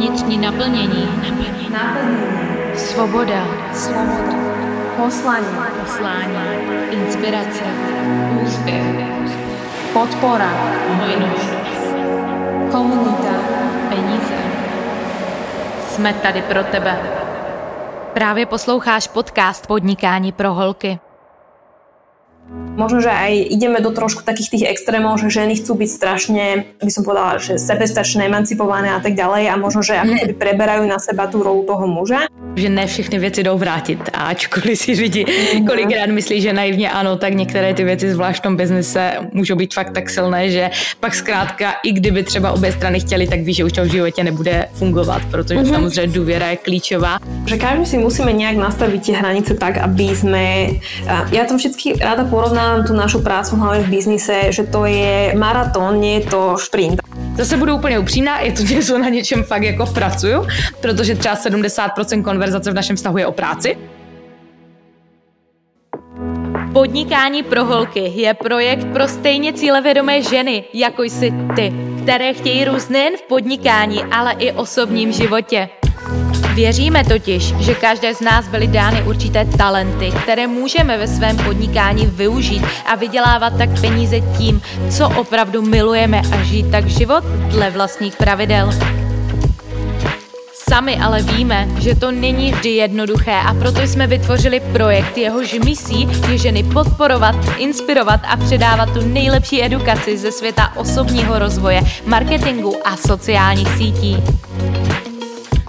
Vnitřní naplnění. Naplnění. Svoboda. Svoboda. Poslání. Poslání. Inspirace. Úspěch. Podpora. Hojnost. Komunita. Peníze. Jsme tady pro tebe. Právě posloucháš podcast Podnikání pro holky. Možno, že aj ideme do trošku takých tých extrémov, že ženy chcú byť strašne, by som povedala, že sebestačné, emancipované a tak ďalej a možno, že ako keby preberajú na seba tú rolu toho muža. Že ne všechny věci jdou vrátit a ačkoliv si lidi mm-hmm. kolikrát myslí, že naivně ano, tak některé ty věci zvlášť v tom biznise můžou být fakt tak silné, že pak zkrátka i kdyby třeba obě strany chtěli, tak ví, že už to v životě nebude fungovat, protože mm-hmm. samozřejmě důvěra je klíčová. Že každý si musíme nějak nastavit tie hranice tak, aby sme... Ja to vždycky ráda porovnám tú našu prácu hlavne v biznise, že to je maratón, nie je to šprint. Zase budu úplně upřímná, je to něco, na něčem fakt jako pracuju, protože třeba 70% konverzace v našem vztahu je o práci. Podnikání pro holky je projekt pro stejně cílevědomé ženy, jako jsi ty, které chtějí růst nejen v podnikání, ale i osobním životě. Věříme totiž, že každé z nás byly dány určité talenty, které můžeme ve svém podnikání využít a vydělávat tak peníze tím, co opravdu milujeme a žít tak život dle vlastních pravidel. Sami ale víme, že to není vždy jednoduché a proto jsme vytvořili projekt, jehož misí je ženy podporovat, inspirovat a předávat tu nejlepší edukaci ze světa osobního rozvoje, marketingu a sociálních sítí.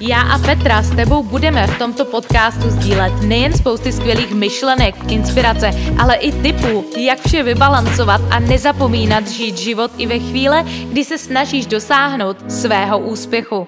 Já a Petra s tebou budeme v tomto podcastu sdílet nejen spousty skvělých myšlenek, inspirace, ale i typů, jak vše vybalancovat a nezapomínat žít život i ve chvíle, kdy se snažíš dosáhnout svého úspěchu.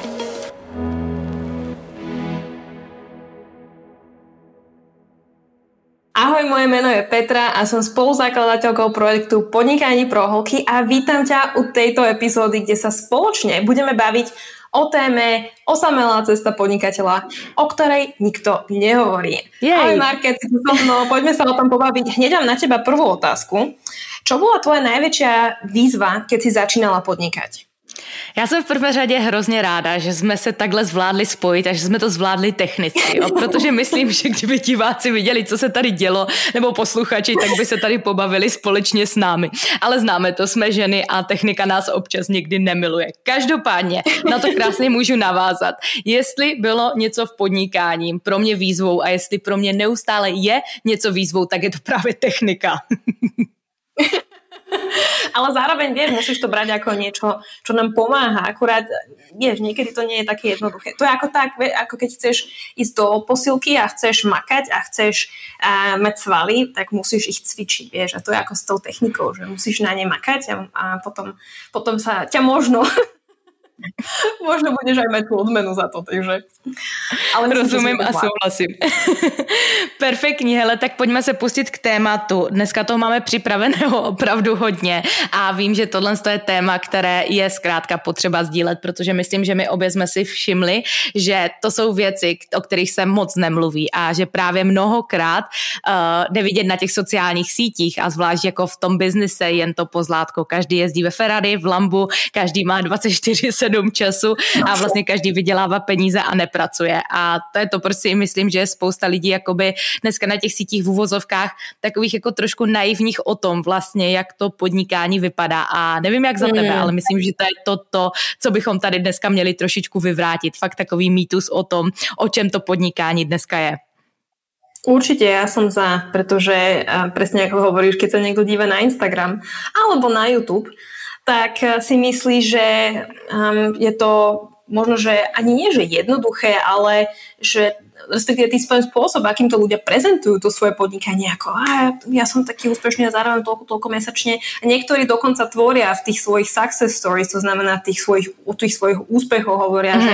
Ahoj, moje meno je Petra a som spoluzakladateľkou projektu Podnikanie pro holky a vítam ťa u tejto epizódy, kde sa spoločne budeme baviť o téme osamelá cesta podnikateľa, o ktorej nikto nehovorí. Jej. Ahoj Market, so mnou, poďme sa o tom pobaviť. Hneď mám na teba prvú otázku. Čo bola tvoja najväčšia výzva, keď si začínala podnikať? Já jsem v prvé řadě hrozně ráda, že jsme se takhle zvládli spojit a že jsme to zvládli technicky, jo, protože myslím, že kdyby diváci viděli, co se tady dělo, nebo posluchači, tak by se tady pobavili společně s námi. Ale známe to, jsme ženy a technika nás občas někdy nemiluje. Každopádně na to krásně můžu navázat. Jestli bylo něco v podnikání pro mě výzvou a jestli pro mě neustále je něco výzvou, tak je to právě technika. Ale zároveň, vieš, musíš to brať ako niečo, čo nám pomáha. Akurát, vieš, niekedy to nie je také jednoduché. To je ako tak, ako keď chceš ísť do posilky a chceš makať a chceš uh, mať svaly, tak musíš ich cvičiť, vieš. A to je ako s tou technikou, že musíš na ne makať a, a potom, potom sa ťa možno Možno budeš aj mať tú odmenu za to, takže... Ale Rozumím a souhlasím. Perfektní, hele, tak pojďme se pustit k tématu. Dneska toho máme připraveného opravdu hodně a vím, že tohle je téma, které je zkrátka potřeba sdílet, protože myslím, že my obě jsme si všimli, že to jsou věci, o kterých se moc nemluví a že právě mnohokrát uh, jde vidět na těch sociálních sítích a zvlášť jako v tom biznise jen to pozlátko. Každý jezdí ve Ferrari, v Lambu, každý má 24 sedm času a vlastně každý vydělává peníze a nepracuje. A to je to, proč si myslím, že je spousta lidí jakoby dneska na těch sítích v uvozovkách takových jako trošku naivních o tom vlastně, jak to podnikání vypadá. A nevím, jak za tebe, mm. ale myslím, že to je to, to, co bychom tady dneska měli trošičku vyvrátit. Fakt takový mýtus o tom, o čem to podnikání dneska je. Určite ja som za, pretože presne ako hovoríš, keď sa niekto díva na Instagram alebo na YouTube, tak eh, si myslí, že um, je to možno, že ani nie, že jednoduché, ale že respektíve tým svojím spôsobom, akým to ľudia prezentujú to svoje podnikanie, ako a ja som taký úspešný a zároveň toľko, toľko mesačne. A niektorí dokonca tvoria v tých svojich success stories, to znamená tých svojich, tých svojich úspechov hovoria, mm-hmm. že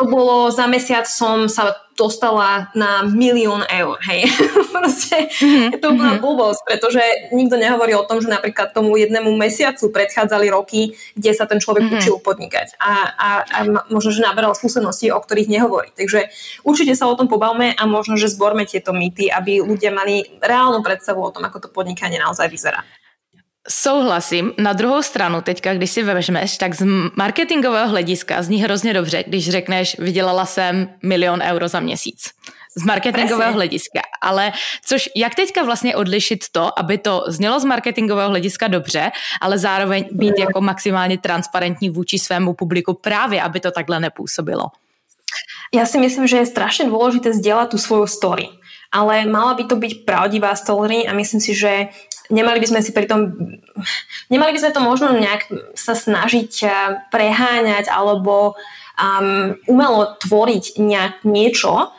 to bolo za mesiac som sa dostala na milión eur, hej. Proste mm-hmm. to úplná mm-hmm. blbosť, pretože nikto nehovorí o tom, že napríklad tomu jednému mesiacu predchádzali roky, kde sa ten človek mm-hmm. učil podnikať a, a, a možno, že naberal skúsenosti, o ktorých nehovorí. Takže určite sa o tom pobavme a možno, že zborme tieto mýty, aby ľudia mali reálnu predstavu o tom, ako to podnikanie naozaj vyzerá. Souhlasím. Na druhou stranu, teďka, když si vezmeš, tak z marketingového hlediska zní hrozně dobře, když řekneš, vydělala jsem milion euro za měsíc. Z marketingového Presne. hlediska. Ale což, jak teďka vlastně odlišit to, aby to znělo z marketingového hlediska dobře, ale zároveň být jako maximálně transparentní vůči svému publiku právě, aby to takhle nepůsobilo? Ja si myslím, že je strašne dôležité zdieľať tú svoju story. Ale mala by to byť pravdivá story a myslím si, že nemali by sme si pri tom, nemali by sme to možno nejak sa snažiť eh, preháňať alebo um, umelo tvoriť nejak niečo,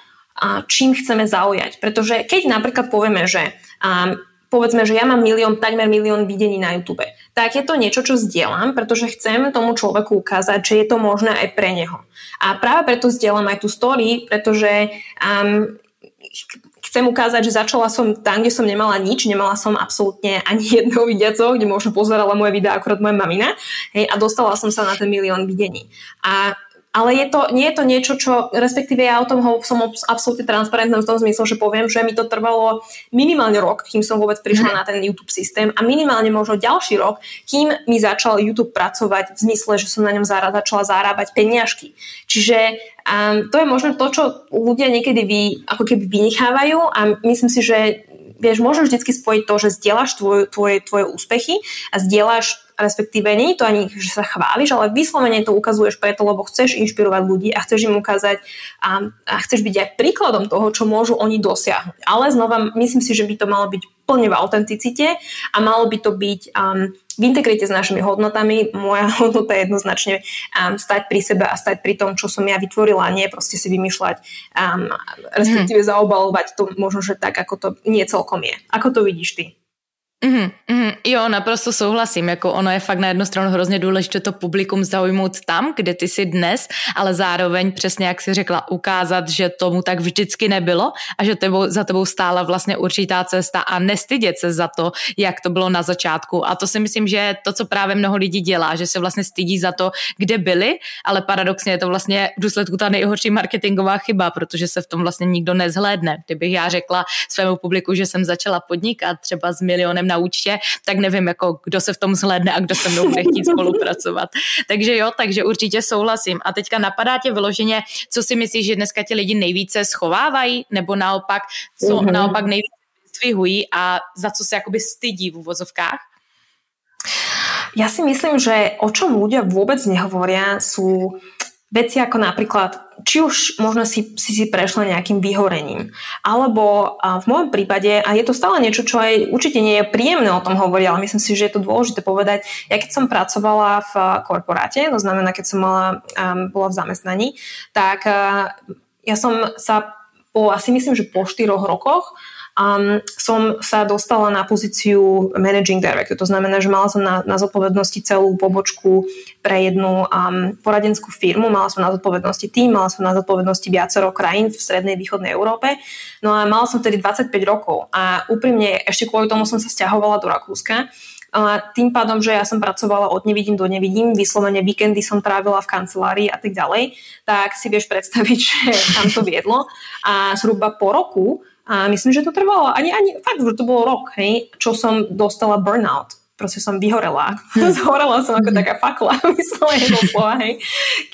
čím chceme zaujať. Pretože keď napríklad povieme, že um, povedzme, že ja mám milión, takmer milión videní na YouTube, tak je to niečo, čo zdieľam, pretože chcem tomu človeku ukázať, že je to možné aj pre neho. A práve preto zdieľam aj tú story, pretože um, chcem ukázať, že začala som tam, kde som nemala nič, nemala som absolútne ani jedného vidiaco, kde možno pozerala moje videá akorát moja mamina hej, a dostala som sa na ten milión videní. A ale je to, nie je to niečo, čo, respektíve ja o tom ho, som absolútne transparentná v tom zmysle, že poviem, že mi to trvalo minimálne rok, kým som vôbec prišla mm. na ten YouTube systém a minimálne možno ďalší rok, kým mi začal YouTube pracovať v zmysle, že som na ňom zara, začala zarábať peniažky. Čiže um, to je možno to, čo ľudia niekedy vy, ako keby vynechávajú a myslím si, že vieš, môžeš vždy spojiť to, že zdieľaš tvoje, tvoje, tvoje úspechy a zdieľaš respektíve nie je to ani, že sa chváliš, ale vyslovene to ukazuješ preto, lebo chceš inšpirovať ľudí a chceš im ukázať a, a chceš byť aj príkladom toho, čo môžu oni dosiahnuť. Ale znova, myslím si, že by to malo byť plne v autenticite a malo by to byť um, v integrite s našimi hodnotami. Moja hodnota je jednoznačne um, stať pri sebe a stať pri tom, čo som ja vytvorila, a nie proste si vymýšľať, um, respektíve hmm. zaobalovať to možno, že tak, ako to nie celkom je. Ako to vidíš ty? Mm, mm, jo, naprosto souhlasím. Jako ono je fakt na jednu stranu hrozně důležité to publikum zaujmout tam, kde ty jsi dnes, ale zároveň přesně, jak si řekla, ukázat, že tomu tak vždycky nebylo a že tebou, za tebou stála vlastně určitá cesta a nestydět se za to, jak to bylo na začátku. A to si myslím, že je to, co právě mnoho lidí dělá, že se vlastně stydí za to, kde byli, ale paradoxně je to vlastně v důsledku ta nejhorší marketingová chyba, protože se v tom vlastně nikdo nezhlédne. Kdybych já řekla svému publiku, že jsem začala podnikat třeba s milionem na účtě, tak nevím, jako kdo se v tom zhlédne a kdo se mnou bude chtít spolupracovat. takže jo, takže určitě souhlasím. A teďka napadá tě vyloženě, co si myslíš, že dneska ti lidi nejvíce schovávají, nebo naopak, co mm-hmm. naopak nejvíce zdvihují a za co se jakoby stydí v uvozovkách? Ja si myslím, že o čom ľudia vôbec nehovoria sú veci ako napríklad či už možno si, si si prešla nejakým vyhorením. Alebo v môjom prípade, a je to stále niečo, čo aj určite nie je príjemné o tom hovoriť, ale myslím si, že je to dôležité povedať. Ja keď som pracovala v korporáte, to znamená, keď som mala, um, bola v zamestnaní, tak uh, ja som sa po asi myslím, že po 4 rokoch um, som sa dostala na pozíciu managing director. To znamená, že mala som na, na zodpovednosti celú pobočku pre jednu um, poradenskú firmu, mala som na zodpovednosti tým, mala som na zodpovednosti viacero krajín v strednej východnej Európe. No a mala som tedy 25 rokov a úprimne ešte kvôli tomu som sa stiahovala do Rakúska. A tým pádom, že ja som pracovala od nevidím do nevidím, vyslovene víkendy som trávila v kancelárii a tak ďalej, tak si vieš predstaviť, že tam to viedlo. A zhruba po roku a myslím, že to trvalo ani, ani fakt, že to bolo rok, hej, čo som dostala burnout. Proste som vyhorela. Hmm. Zhorela som ako hmm. taká fakla, vyslovene doslova, hej.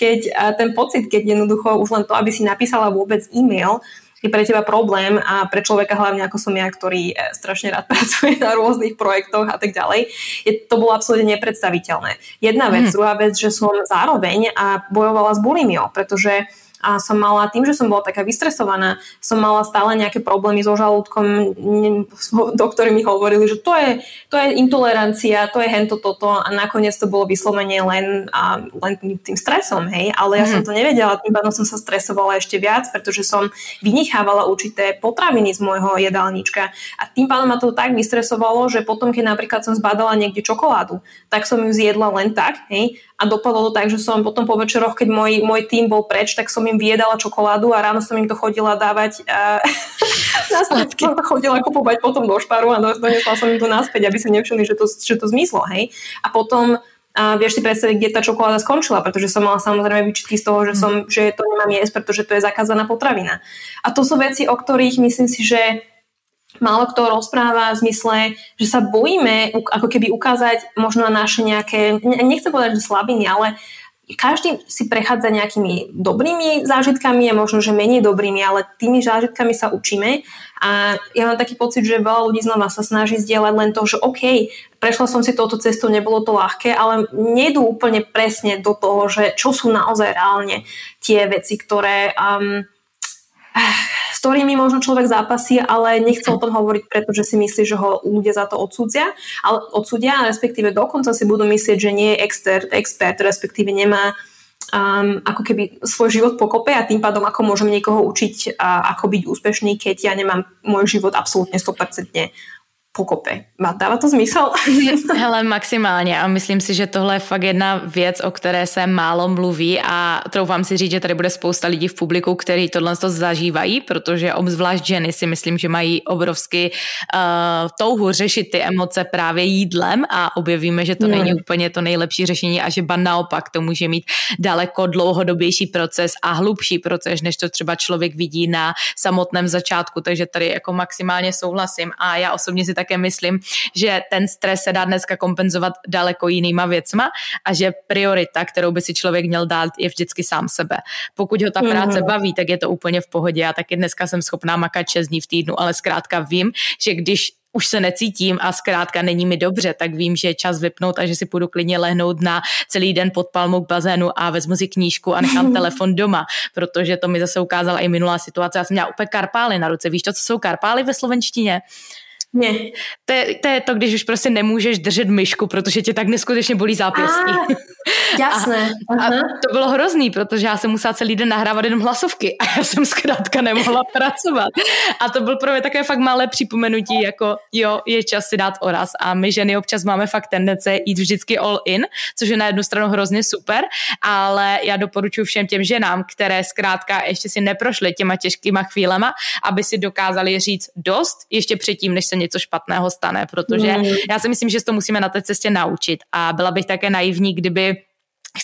Keď a ten pocit, keď jednoducho už len to, aby si napísala vôbec e-mail, je pre teba problém a pre človeka hlavne ako som ja, ktorý e, strašne rád pracuje na rôznych projektoch a tak ďalej, je, to bolo absolútne nepredstaviteľné. Jedna vec, mm. druhá vec, že som zároveň a bojovala s bulimiou, pretože a som mala, tým, že som bola taká vystresovaná, som mala stále nejaké problémy so žalúdkom, doktori mi hovorili, že to je, to je intolerancia, to je hento toto a nakoniec to bolo vyslovene len, a, len tým stresom, hej, ale ja mm. som mhm. to nevedela, tým pádom som sa stresovala ešte viac, pretože som vynichávala určité potraviny z môjho jedálnička a tým pádom ma to tak vystresovalo, že potom, keď napríklad som zbadala niekde čokoládu, tak som ju zjedla len tak, hej, a dopadlo to tak, že som potom po večeroch, keď môj, môj tým bol preč, tak som im vyjedala čokoládu a ráno som im to chodila dávať a naspäť som to chodila kupovať potom do šparu a donesla som im to naspäť, aby si nevšimli, že to, že to zmizlo, hej. A potom a vieš si predstaviť, kde tá čokoláda skončila, pretože som mala samozrejme výčitky z toho, že, som, že to nemám jesť, pretože to je zakázaná potravina. A to sú veci, o ktorých myslím si, že málo kto rozpráva v zmysle, že sa bojíme ako keby ukázať možno naše nejaké, nechcem povedať, že slabiny, ale každý si prechádza nejakými dobrými zážitkami a možno, že menej dobrými, ale tými zážitkami sa učíme. A ja mám taký pocit, že veľa ľudí znova sa snaží zdieľať len to, že OK, prešla som si touto cestou, nebolo to ľahké, ale nejdú úplne presne do toho, že čo sú naozaj reálne tie veci, ktoré um, s ktorými možno človek zápasí, ale nechce o tom hovoriť, pretože si myslí, že ho ľudia za to odsúdia, ale odsúdia, respektíve dokonca si budú myslieť, že nie je expert, expert respektíve nemá um, ako keby svoj život pokope a tým pádom ako môžem niekoho učiť, uh, ako byť úspešný, keď ja nemám môj život absolútne 100% pokope. Dává to zmysel? Hele, maximálně a myslím si, že tohle je fakt jedna věc, o které se málo mluví a troufám si říct, že tady bude spousta lidí v publiku, který tohle to zažívají, protože obzvlášť ženy si myslím, že mají obrovsky uh, touhu řešit ty emoce právě jídlem a objevíme, že to hmm. není úplně to nejlepší řešení a že ba naopak to může mít daleko dlouhodobější proces a hlubší proces, než to třeba člověk vidí na samotném začátku, takže tady jako maximálně souhlasím a já osobně si tak také myslím, že ten stres se dá dneska kompenzovat daleko jinýma věcma a že priorita, kterou by si člověk měl dát, je vždycky sám sebe. Pokud ho ta práce mm. baví, tak je to úplně v pohodě. Já taky dneska jsem schopná makat 6 dní v týdnu, ale zkrátka vím, že když už se necítím a zkrátka není mi dobře, tak vím, že je čas vypnout a že si půjdu klidně lehnout na celý den pod palmou k bazénu a vezmu si knížku a nechám telefon doma, protože to mi zase ukázala i minulá situace. Já jsem měla úplně karpály na ruce. Víš to, co jsou karpály ve slovenštině? Ne. To je, to je to, když už prostě nemůžeš držet myšku, protože tě tak neskutečně bolí zápěstí. jasné. A, a to bylo hrozný, protože já jsem musela celý den nahrávat jenom hlasovky a já jsem zkrátka nemohla pracovat. A to byl pro mě takové fakt malé připomenutí, jako jo, je čas si dát oraz a my ženy občas máme fakt tendence jít vždycky all in, což je na jednu stranu hrozně super, ale já doporučuji všem těm ženám, které zkrátka ještě si neprošly těma těžkýma chvílema, aby si dokázali říct dost ještě předtím, než se něco špatného stane, protože mm. já si myslím, že to musíme na té cestě naučit a byla bych také naivní, kdyby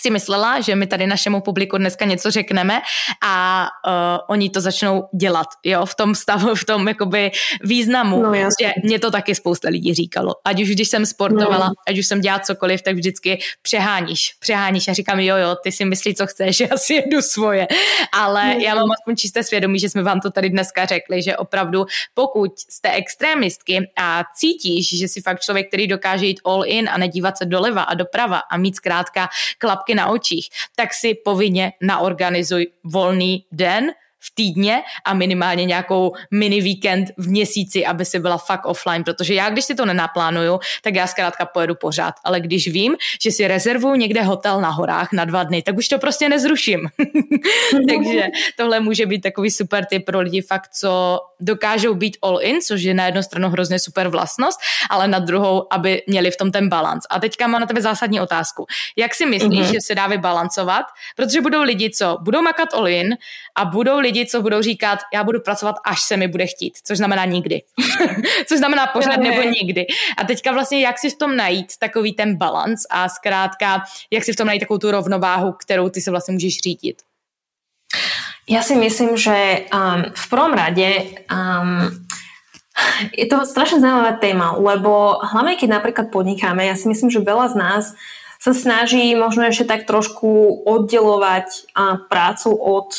si myslela, že my tady našemu publiku dneska něco řekneme a uh, oni to začnou dělat, jo, v tom stavu, v tom jakoby významu, no, že mě to taky spousta lidí říkalo. Ať už když jsem sportovala, no. ať už jsem dělala cokoliv, tak vždycky přeháníš, přeháníš a říkám, jo, jo, ty si myslí, co chceš, já si jedu svoje. Ale no. já mám aspoň čisté svědomí, že jsme vám to tady dneska řekli, že opravdu pokud jste extrémistky a cítíš, že si fakt člověk, který dokáže jít all in a nedívat se doleva a doprava a mít zkrátka klap klapky na očích, tak si povinně naorganizuj volný den, v týdně a minimálně nějakou mini víkend v měsíci, aby si byla fakt offline, protože já, když si to nenaplánuju, tak já zkrátka pojedu pořád, ale když vím, že si rezervuju někde hotel na horách na dva dny, tak už to prostě nezruším. Takže tohle může být takový super tip pro lidi fakt, co dokážou být all in, což je na jednu stranu hrozně super vlastnost, ale na druhou, aby měli v tom ten balans. A teďka mám na tebe zásadní otázku. Jak si myslíš, mm-hmm. že se dá vybalancovat? Protože budou lidi, co budou makat all in a budou lidi, co budou říkat, já budu pracovat, až se mi bude chtít, což znamená nikdy. což znamená pořád nebo nikdy. A teďka vlastně, jak si v tom najít takový ten balans a zkrátka, jak si v tom najít takovou tu rovnováhu, kterou ty se vlastně můžeš řídit? Ja si myslím, že um, v prvom rade um, je to strašne zaujímavá téma, lebo hlavne keď napríklad podnikáme, ja si myslím, že veľa z nás sa snaží možno ešte tak trošku oddelovať uh, prácu od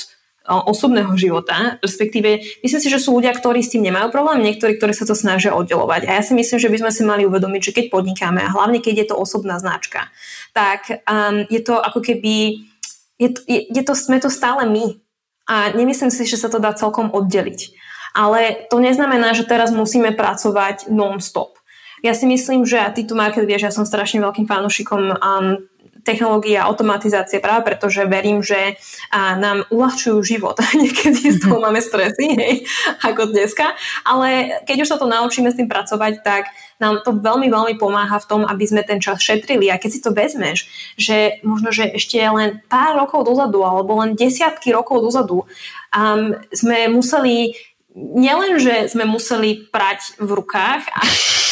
osobného života, respektíve myslím si, že sú ľudia, ktorí s tým nemajú problém, niektorí, ktorí sa to snažia oddelovať. A ja si myslím, že by sme si mali uvedomiť, že keď podnikáme, a hlavne keď je to osobná značka, tak um, je to ako keby, je to, je, je to, sme to stále my A nemyslím si, že sa to dá celkom oddeliť. Ale to neznamená, že teraz musíme pracovať non-stop. Ja si myslím, že a ty tu market vieš, ja som strašne veľkým fanúšikom um, technológie a automatizácie práve preto, že verím, že a, nám uľahčujú život. Niekedy z toho máme stresy, hej, ako dneska. Ale keď už sa to naučíme s tým pracovať, tak nám to veľmi, veľmi pomáha v tom, aby sme ten čas šetrili. A keď si to vezmeš, že možno, že ešte len pár rokov dozadu, alebo len desiatky rokov dozadu um, sme museli nielen, že sme museli prať v rukách a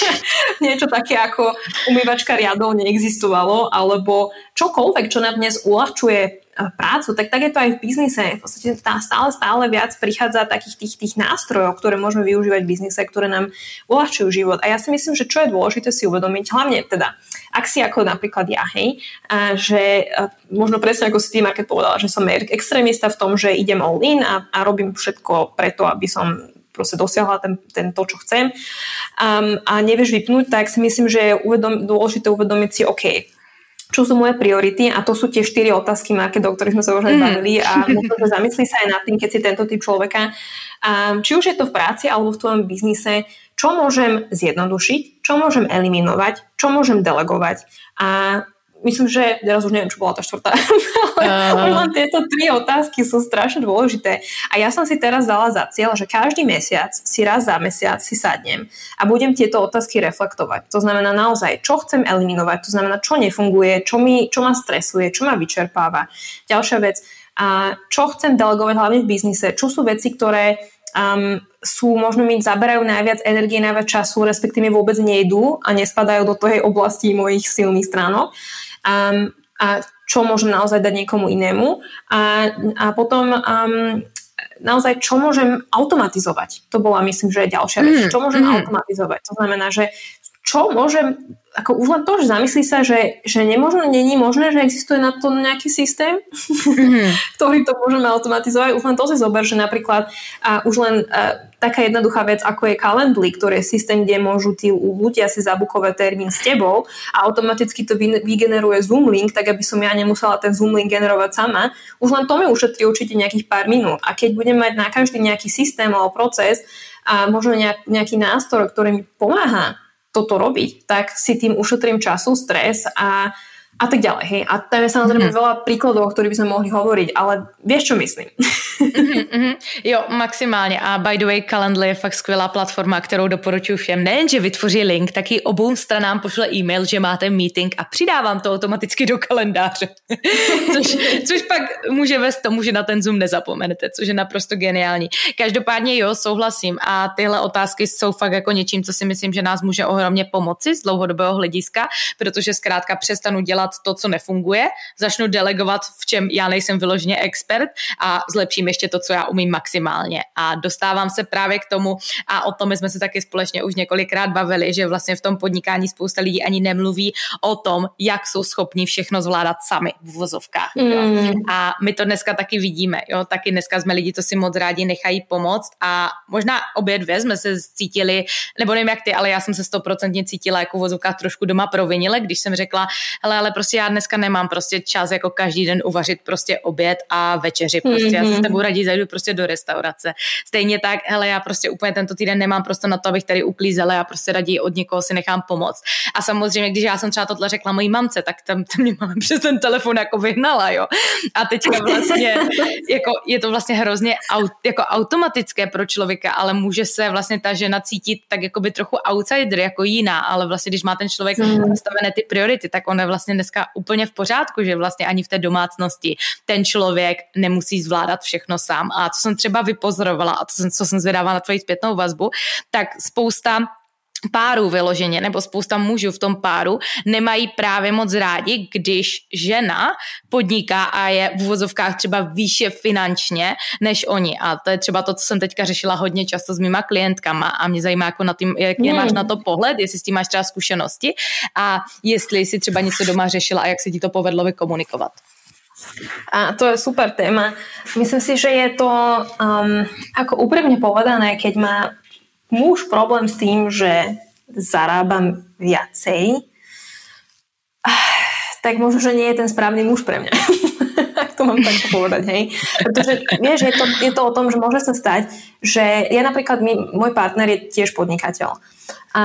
niečo také ako umývačka riadov neexistovalo, alebo čokoľvek, čo nám dnes uľahčuje prácu, tak tak je to aj v biznise. V podstate stále, stále viac prichádza takých tých, tých nástrojov, ktoré môžeme využívať v biznise, ktoré nám uľahčujú život. A ja si myslím, že čo je dôležité si uvedomiť, hlavne teda, ak si ako napríklad ja, hej, a že a možno presne ako si tým, keď povedala, že som extrémista v tom, že idem all in a, a robím všetko preto, aby som proste dosiahla ten, ten to, čo chcem um, a nevieš vypnúť, tak si myslím, že je uvedom, dôležité uvedomiť si, OK, čo sú moje priority? A to sú tie štyri otázky, Marke, do ktorých sme sa už aj mm. bavili. A možno, že zamyslí sa aj nad tým, keď si tento typ človeka, um, či už je to v práci alebo v tvojom biznise, čo môžem zjednodušiť, čo môžem eliminovať, čo môžem delegovať? A myslím, že teraz už neviem, čo bola tá štvrtá. Uh. len tieto tri otázky sú strašne dôležité. A ja som si teraz dala za cieľ, že každý mesiac si raz za mesiac si sadnem a budem tieto otázky reflektovať. To znamená naozaj, čo chcem eliminovať, to znamená, čo nefunguje, čo, mi, čo ma stresuje, čo ma vyčerpáva. Ďalšia vec, a čo chcem delegovať hlavne v biznise, čo sú veci, ktoré um, sú, možno mi zaberajú najviac energie, najviac času, respektíve vôbec nejdú a nespadajú do tej oblasti mojich silných stránok um, a čo môžem naozaj dať niekomu inému a, a potom um, naozaj čo môžem automatizovať. To bola myslím, že je ďalšia vec. Mm, čo môžem mm. automatizovať? To znamená, že čo môžem, ako už len to, že zamyslí sa, že, že nemožno, není možné, že existuje na to nejaký systém, mm-hmm. ktorý to môžeme automatizovať. Už len to si zober, že napríklad a už len a, taká jednoduchá vec, ako je Calendly, ktorý je systém, kde môžu tí ľudia si zabukovať termín s tebou a automaticky to vygeneruje Zoom link, tak aby som ja nemusela ten Zoom link generovať sama. Už len to mi ušetrí určite nejakých pár minút. A keď budem mať na každý nejaký systém alebo proces a možno nejak, nejaký nástroj, ktorý mi pomáha toto robiť, tak si tým ušetrím času, stres a a tak ďalej. Hej. A tam je samozrejme mm-hmm. veľa príkladov, o ktorých by sme mohli hovoriť, ale vieš, čo myslím. mm-hmm, mm-hmm. Jo, maximálně. A by the way, Calendly je fakt skvělá platforma, kterou doporučuji všem. Nejen, že vytvoří link, taky obou stranám pošle e-mail, že máte meeting a přidávám to automaticky do kalendáře. což, což pak může vést tomu, že na ten Zoom nezapomenete, což je naprosto geniální. Každopádně jo, souhlasím. A tyhle otázky jsou fakt jako něčím, co si myslím, že nás může ohromně pomoci z dlouhodobého hlediska, protože zkrátka přestanu dělat to, co nefunguje, začnu delegovat, v čem já nejsem vyloženě expert a zlepším ještě to, co já umím maximálně. A dostávám se právě k tomu, a o tom jsme se taky společně už několikrát bavili, že vlastně v tom podnikání spousta lidí ani nemluví o tom, jak jsou schopni všechno zvládat sami v vozovkách. Mm. A my to dneska taky vidíme. Jo? Taky dneska jsme lidi, co si moc rádi nechají pomoct a možná obě dvě jsme se cítili, nebo nevím jak ty, ale já jsem se stoprocentně cítila jako v vozovkách trošku doma provinile, když jsem řekla, hele, ale prostě já dneska nemám prostě čas jako každý den uvařit prostě oběd a večeři. Prostě mm-hmm. já se s tebou radí zajdu prostě do restaurace. Stejně tak, hele, já prostě úplně tento týden nemám prostě na to, abych tady uklízela, já prostě raději od někoho si nechám pomoct. A samozřejmě, když já jsem třeba tohle řekla mojí mamce, tak tam, tam mě mám přes ten telefon jako vyhnala, jo. A teďka vlastně, jako je to vlastně hrozně aut, jako automatické pro člověka, ale může se vlastně ta žena cítit tak jako by trochu outsider, jako jiná, ale vlastně když má ten člověk mm. nastavené ty priority, tak on je vlastně dneska úplně v pořádku, že vlastně ani v té domácnosti ten člověk nemusí zvládat všechno sám. A co jsem třeba vypozorovala, a to co jsem zvědávala na tvoji zpětnou vazbu, tak spousta párů vyloženě, nebo spousta mužů v tom páru nemají právě moc rádi, když žena podniká a je v uvozovkách třeba výše finančně než oni. A to je třeba to, co jsem teďka řešila hodně často s mýma klientkama a mě zajímá, jako na tým, jak hmm. máš na to pohled, jestli s tím máš třeba zkušenosti a jestli si třeba něco doma řešila a jak se ti to povedlo vykomunikovat. A to je super téma. Myslím si, že je to, um, ako úprimne povedané, keď má muž problém s tým, že zarábam viacej, tak možno, že nie je ten správny muž pre mňa. to mám tak povedať, hej. Pretože vieš, je to, je to o tom, že môže sa stať, že ja napríklad, my, môj partner je tiež podnikateľ. A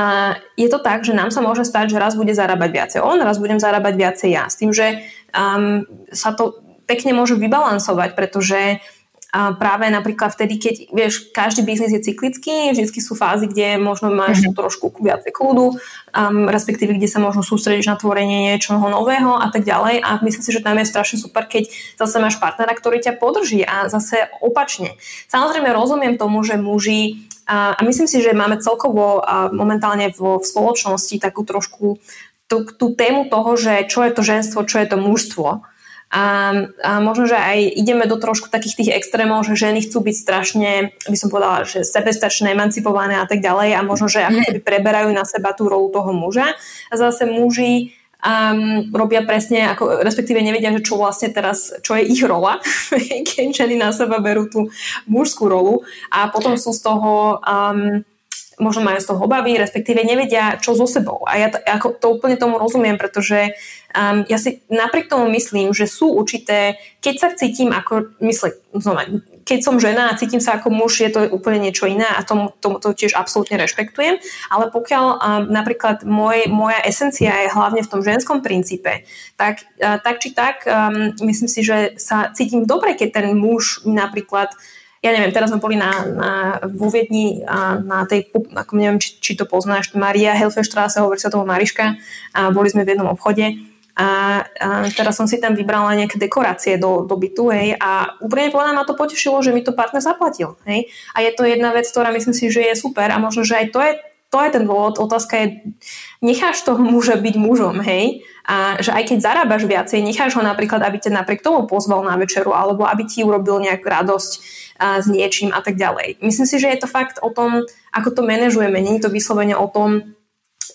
je to tak, že nám sa môže stať, že raz bude zarábať viacej on, raz budem zarábať viacej ja. S tým, že um, sa to pekne môže vybalansovať, pretože a práve napríklad vtedy, keď, vieš, každý biznis je cyklický, vždy sú fázy, kde možno máš mm-hmm. trošku viacej kľudu, um, respektíve kde sa možno sústrediť na tvorenie niečoho nového a tak ďalej. A myslím si, že tam je strašne super, keď zase máš partnera, ktorý ťa podrží a zase opačne. Samozrejme rozumiem tomu, že muži a, a myslím si, že máme celkovo a momentálne vo, v spoločnosti takú trošku tú, tú tému toho, že čo je to ženstvo, čo je to mužstvo a, a možno, že aj ideme do trošku takých tých extrémov, že ženy chcú byť strašne, by som povedala, že sebestačné, emancipované a tak ďalej. A možno, že ako keby preberajú na seba tú rolu toho muža. A zase muži um, robia presne, ako, respektíve nevedia, že čo vlastne teraz, čo je ich rola, keď ženy na seba berú tú mužskú rolu. A potom sú z toho um, možno majú z toho obavy, respektíve nevedia, čo so sebou. A ja to, ako to úplne tomu rozumiem, pretože um, ja si napriek tomu myslím, že sú určité, keď sa cítim ako, mysle, znova, keď som žena a cítim sa ako muž, je to úplne niečo iné a tomu, tomu to tiež absolútne rešpektujem. Ale pokiaľ um, napríklad môj, moja esencia je hlavne v tom ženskom princípe, tak, uh, tak či tak um, myslím si, že sa cítim dobre, keď ten muž napríklad ja neviem, teraz sme boli na, na, vo Viedni a na tej, ako neviem, či, či to poznáš, Maria Helfestrasse, hovorí sa tomu Mariška, a boli sme v jednom obchode. A, a teraz som si tam vybrala nejaké dekorácie do, do bytu, hej, a úplne povedané ma to potešilo, že mi to partner zaplatil, hej, a je to jedna vec, ktorá myslím si, že je super a možno, že aj to je to je ten dôvod. Otázka je, necháš toho muža byť mužom, hej? A že aj keď zarábaš viacej, necháš ho napríklad, aby ťa napriek tomu pozval na večeru, alebo aby ti urobil nejakú radosť a, s niečím a tak ďalej. Myslím si, že je to fakt o tom, ako to manažujeme. Není to vyslovene o tom,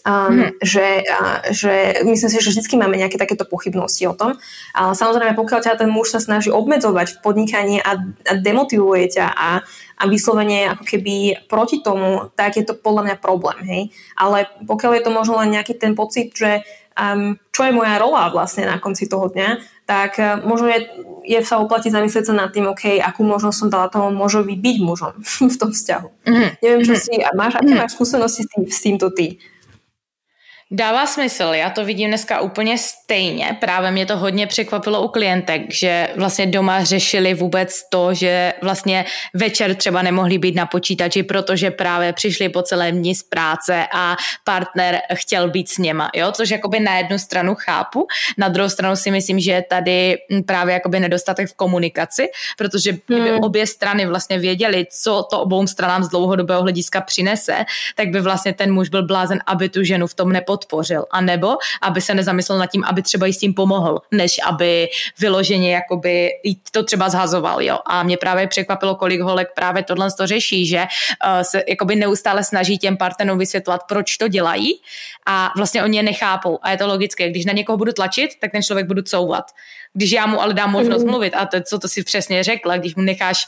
Um, hmm. že, uh, že myslím si, že vždy máme nejaké takéto pochybnosti o tom. Ale samozrejme, pokiaľ ťa ten muž sa snaží obmedzovať v podnikaní a, a demotivuje ťa a, a vyslovene ako keby proti tomu, tak je to podľa mňa problém. Hej? Ale pokiaľ je to možno len nejaký ten pocit, že um, čo je moja rola vlastne na konci toho dňa, tak uh, možno je, je sa oplatí zamyslieť sa nad tým, OK, akú možnosť som dala tomu mužovi byť mužom v tom vzťahu. Mm-hmm. Neviem, čo mm-hmm. si, máš, aké mm-hmm. máš skúsenosti s, tým, s týmto ty? Dává smysl, já to vidím dneska úplně stejně. Právě mě to hodně překvapilo u klientek, že vlastně doma řešili vůbec to, že vlastně večer třeba nemohli být na počítači, protože právě přišli po celém dní z práce a partner chtěl být s něma, jo? což jakoby na jednu stranu chápu, na druhou stranu si myslím, že je tady právě jakoby nedostatek v komunikaci, protože hmm. obě strany vlastně věděli, co to obou stranám z dlouhodobého hlediska přinese, tak by vlastně ten muž byl blázen, aby tu ženu v tom nepod podpořil, anebo aby se nezamyslel nad tím, aby třeba jí s tím pomohl, než aby vyloženě jakoby to třeba zhazoval, jo. A mě právě překvapilo, kolik holek právě tohle to řeší, že uh, se jakoby neustále snaží těm partnerům vysvětlovat, proč to dělají a vlastně oni je nechápou. A je to logické, když na někoho budu tlačit, tak ten člověk budu couvat. Když já mu ale dám možnost mm. mluvit, a to, co to si přesně řekla, když mu necháš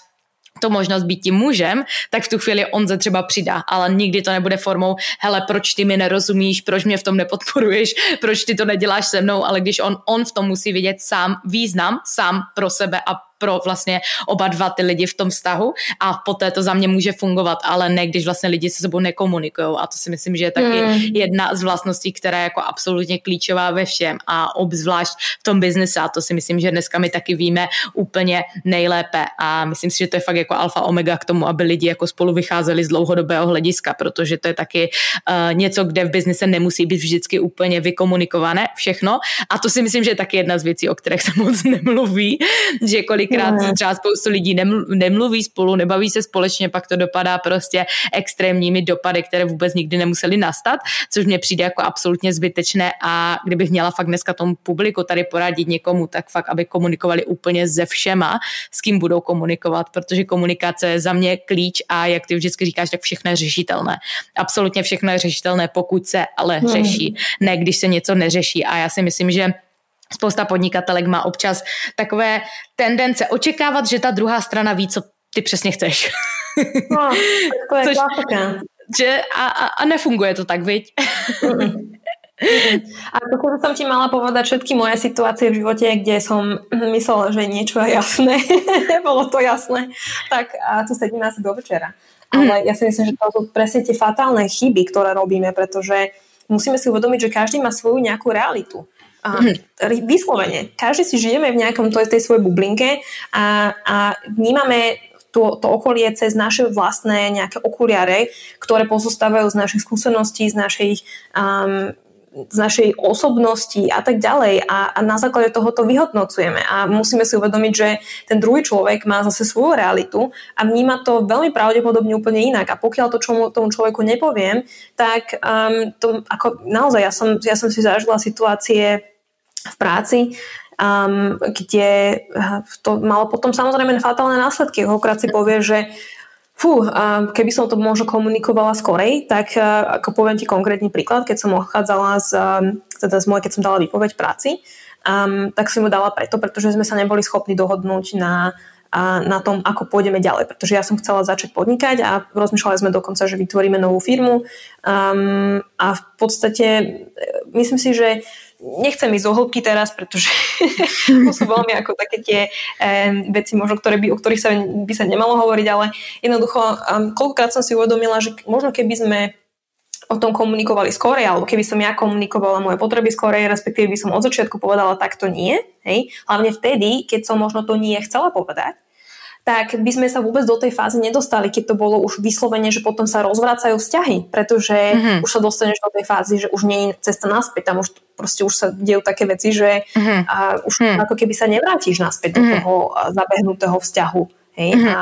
to možnost být tím mužem, tak v tu chvíli on se třeba přidá, ale nikdy to nebude formou, hele, proč ty mi nerozumíš, proč mě v tom nepodporuješ, proč ty to neděláš se mnou, ale když on, on v tom musí vidět sám význam, sám pro sebe a pro vlastně oba dva ty lidi v tom vztahu a poté to za mě může fungovat, ale ne když vlastně lidi se sebou nekomunikují. A to si myslím, že je taky hmm. jedna z vlastností, která je jako absolutně klíčová ve všem a obzvlášť v tom biznise. A to si myslím, že dneska my taky víme úplně nejlépe. A myslím si, že to je fakt jako alfa omega k tomu, aby lidi jako spolu vycházeli z dlouhodobého hlediska, protože to je taky uh, něco, kde v biznise nemusí být vždycky úplně vykomunikované všechno. A to si myslím, že je taky jedna z věcí, o kterých se moc nemluví, že kolik kolikrát třeba spoustu lidí nemluví spolu, nebaví se společně, pak to dopadá prostě extrémními dopady, které vůbec nikdy nemuseli nastat, což mně přijde jako absolutně zbytečné a kdybych měla fakt dneska tomu publiku tady poradit někomu, tak fakt, aby komunikovali úplně ze všema, s kým budou komunikovat, protože komunikace je za mě klíč a jak ty vždycky říkáš, tak všechno je řešitelné. Absolutně všechno je řešitelné, pokud se ale hmm. řeší, ne když se něco neřeší. A já si myslím, že spousta podnikatelek má občas takové tendence očekávat, že ta druhá strana ví, co ty přesně chceš. No, to je Což, Že a, a, a nefunguje to tak, viď? A to som ti mala povedať všetky moje situácie v živote, kde som myslela, že niečo je jasné, nebolo to jasné, tak a tu sedíme asi do večera. Ale ja si myslím, že to sú presne tie fatálne chyby, ktoré robíme, pretože musíme si uvedomiť, že každý má svoju nejakú realitu. A vyslovene, každý si žijeme v nejakom tej, tej svojej bublinke a, a vnímame to, to okolie cez naše vlastné nejaké okuliare, ktoré pozostávajú z našich skúseností, z našej um, z našej osobnosti a tak ďalej. A, a na základe toho to vyhodnocujeme. A musíme si uvedomiť, že ten druhý človek má zase svoju realitu a vníma to veľmi pravdepodobne úplne inak. A pokiaľ to čomu, tomu človeku nepoviem, tak um, to ako naozaj ja som, ja som si zažila situácie v práci, um, kde to malo potom samozrejme fatálne následky. Hokrát si povie, že Fú, keby som to možno komunikovala skorej, tak ako poviem ti konkrétny príklad, keď som odchádzala z, teda z moje, keď som dala výpoveď práci, um, tak som mu dala preto, pretože sme sa neboli schopní dohodnúť na, na tom, ako pôjdeme ďalej. Pretože ja som chcela začať podnikať a rozmýšľali sme dokonca, že vytvoríme novú firmu um, a v podstate myslím si, že nechcem ísť do hĺbky teraz, pretože to sú veľmi ako také tie um, veci, možno, ktoré by, o ktorých sa by sa nemalo hovoriť, ale jednoducho um, koľkokrát som si uvedomila, že možno keby sme o tom komunikovali skorej, alebo keby som ja komunikovala moje potreby skorej, respektíve by som od začiatku povedala takto nie, hej, hlavne vtedy, keď som možno to nie chcela povedať, tak by sme sa vôbec do tej fázy nedostali, keď to bolo už vyslovene, že potom sa rozvracajú vzťahy, pretože mm-hmm. už sa dostaneš do tej fázy, že už nie je cesta naspäť, tam už proste už sa dejú také veci, že mm-hmm. a už mm-hmm. ako keby sa nevrátiš naspäť mm-hmm. do toho zabehnutého vzťahu. Hej? Mm-hmm. A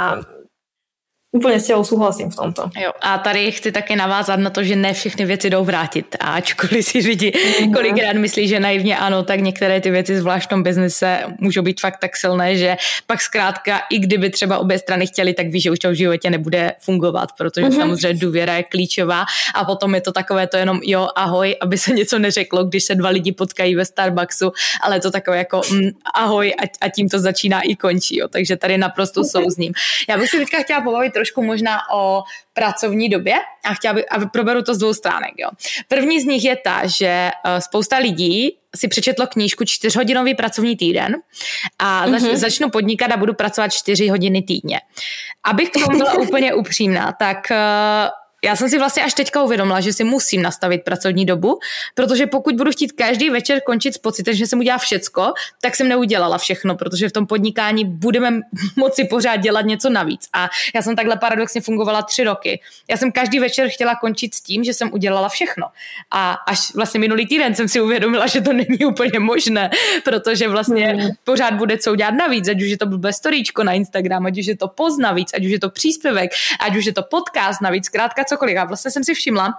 Úplně s těho souhlasím v tomto. Jo, a tady chci také navázat na to, že ne všechny věci jdou vrátit. A ačkoliv si lidi mm-hmm. kolikrát myslí, že naivně ano, tak některé ty věci, zvlášť v tom biznise, můžou být fakt tak silné, že pak zkrátka, i kdyby třeba obě strany chtěli, tak ví, že už to v životě nebude fungovat, protože mm-hmm. samozřejmě důvěra je klíčová a potom je to takové to jenom jo, ahoj, aby se něco neřeklo, když se dva lidi potkají ve Starbucksu, ale to takové jako mm, ahoj a, a tím to začíná i končí. Jo. Takže tady naprosto mm-hmm. souzním. Já bych si teďka chtěla pobavit trošku možná o pracovní době a chtěla bych, a proberu to z dvou stránek. Jo. První z nich je ta, že eh, spousta lidí si přečetlo knížku čtyřhodinový pracovní týden a mm-hmm. začnu podnikat a budu pracovat čtyři hodiny týdně. Abych k tomu byla úplně upřímná, tak eh, já jsem si vlastně až teďka uvědomila, že si musím nastavit pracovní dobu, protože pokud budu chtít každý večer končit s pocitem, že jsem udělala všecko, tak jsem neudělala všechno, protože v tom podnikání budeme moci pořád dělat něco navíc. A já jsem takhle paradoxně fungovala tři roky. Já jsem každý večer chtěla končit s tím, že jsem udělala všechno. A až vlastně minulý týden jsem si uvědomila, že to není úplně možné, protože vlastně mm. pořád bude co udělat navíc, ať už je to blbé storíčko na Instagram, ať už je to post navíc, ať už je to příspěvek, ať už je to podcast navíc, zkrátka cokoliv. A vlastně jsem si všimla,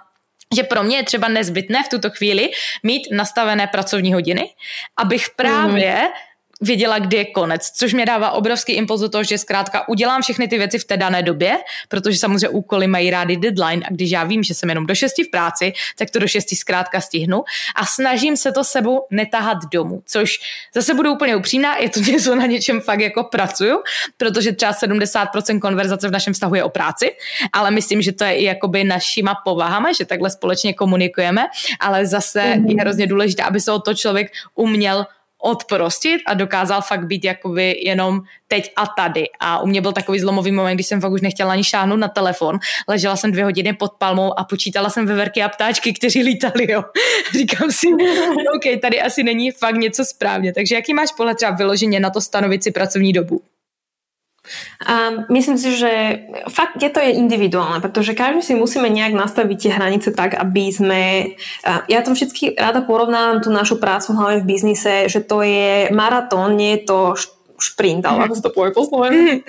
že pro mě je třeba nezbytné v tuto chvíli mít nastavené pracovní hodiny, abych právě mm věděla, kdy je konec, což mě dává obrovský impuls do toho, že zkrátka udělám všechny ty věci v té dané době, protože samozřejmě úkoly mají rády deadline a když já vím, že jsem jenom do 6 v práci, tak to do 6 zkrátka stihnu a snažím se to sebou netahat domů, což zase budu úplně upřímná, je to něco na něčem fakt jako pracuju, protože třeba 70% konverzace v našem vztahu je o práci, ale myslím, že to je i jakoby našima povahama, že takhle společně komunikujeme, ale zase mm-hmm. je hrozně důležité, aby se o to člověk uměl odprostit a dokázal fakt být jakoby jenom teď a tady. A u mě byl takový zlomový moment, když jsem fakt už nechtěla ani šáhnout na telefon. Ležela jsem dvě hodiny pod palmou a počítala jsem veverky a ptáčky, kteří lítali, jo. Říkám si, OK, tady asi není fakt něco správně. Takže jaký máš pohled třeba vyloženě na to stanovit si pracovní dobu? A myslím si, že fakt je to je individuálne, pretože každý si musíme nejak nastaviť tie hranice tak, aby sme... Ja to vždy rada porovnávam tú našu prácu hlavne v biznise, že to je maratón, nie je to šprint, ale ako sa to povie po slovensku.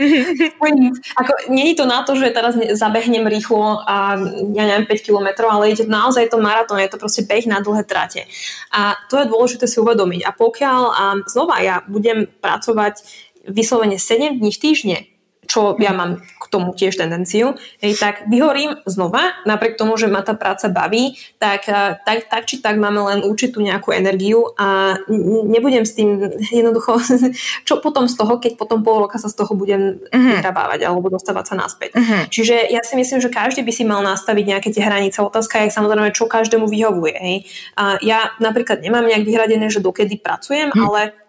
ako, nie je to na to, že teraz zabehnem rýchlo a ja neviem 5 kilometrov, ale je to naozaj to maratón, je to proste beh na dlhé trate. A to je dôležité si uvedomiť. A pokiaľ a znova ja budem pracovať vyslovene 7 dní v týždne, čo ja mám k tomu tiež tendenciu, hej, tak vyhorím znova, napriek tomu, že ma tá práca baví, tak, eh, tak, tak či tak máme len určitú nejakú energiu a nebudem s tým jednoducho, čo potom z toho, keď potom pol roka sa z toho budem uh-huh. vyhrabávať alebo dostávať sa naspäť. Uh-huh. Čiže ja si myslím, že každý by si mal nastaviť nejaké tie hranice. Otázka je samozrejme, čo každému vyhovuje. Hej. A ja napríklad nemám nejak vyhradené, že dokedy pracujem, uh-huh. ale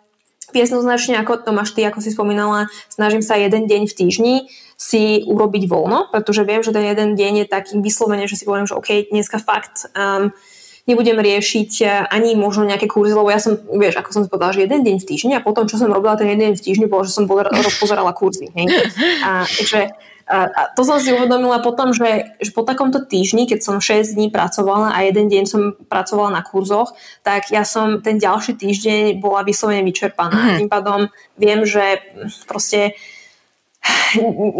jednoznačne, ako to máš ty, ako si spomínala, snažím sa jeden deň v týždni si urobiť voľno, pretože viem, že ten jeden deň je takým vyslovene, že si poviem, že OK, dneska fakt um, nebudem riešiť uh, ani možno nejaké kurzy, lebo ja som, vieš, ako som si povedala, že jeden deň v týždni a potom, čo som robila ten jeden deň v týždni, bolo, že som rozpozerala kurzy. Hej? A, takže a to som si uvedomila potom, že, že po takomto týždni, keď som 6 dní pracovala a jeden deň som pracovala na kurzoch, tak ja som ten ďalší týždeň bola vyslovene vyčerpaná. Mm. Tým pádom viem, že proste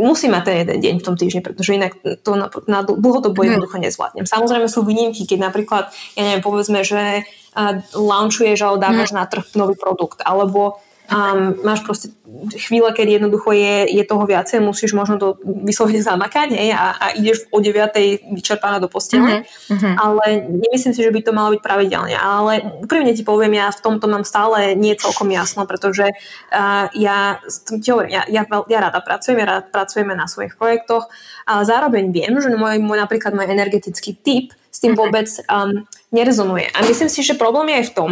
musím mať ten jeden deň v tom týždni, pretože inak to na, na dlhodobo mm. jednoducho nezvládnem. Samozrejme sú výnimky, keď napríklad, ja neviem, povedzme, že uh, launchuješ alebo dávaš mm. na trh nový produkt, alebo um, máš proste chvíle, keď jednoducho je, je toho viacej, musíš možno to vyslovene zamakať hej, a, a ideš o 9. vyčerpaná do postele, mm-hmm. ale nemyslím si, že by to malo byť pravidelne. Ale úprimne ti poviem, ja v tomto mám stále nie celkom jasno, pretože uh, ja, ti hovorím, ja, ja, ja rada pracujem, ja rada pracujeme na svojich projektoch, ale zároveň viem, že môj, môj napríklad môj energetický typ s tým mhm. vôbec um, nerezonuje. A myslím si, že problém je aj v tom,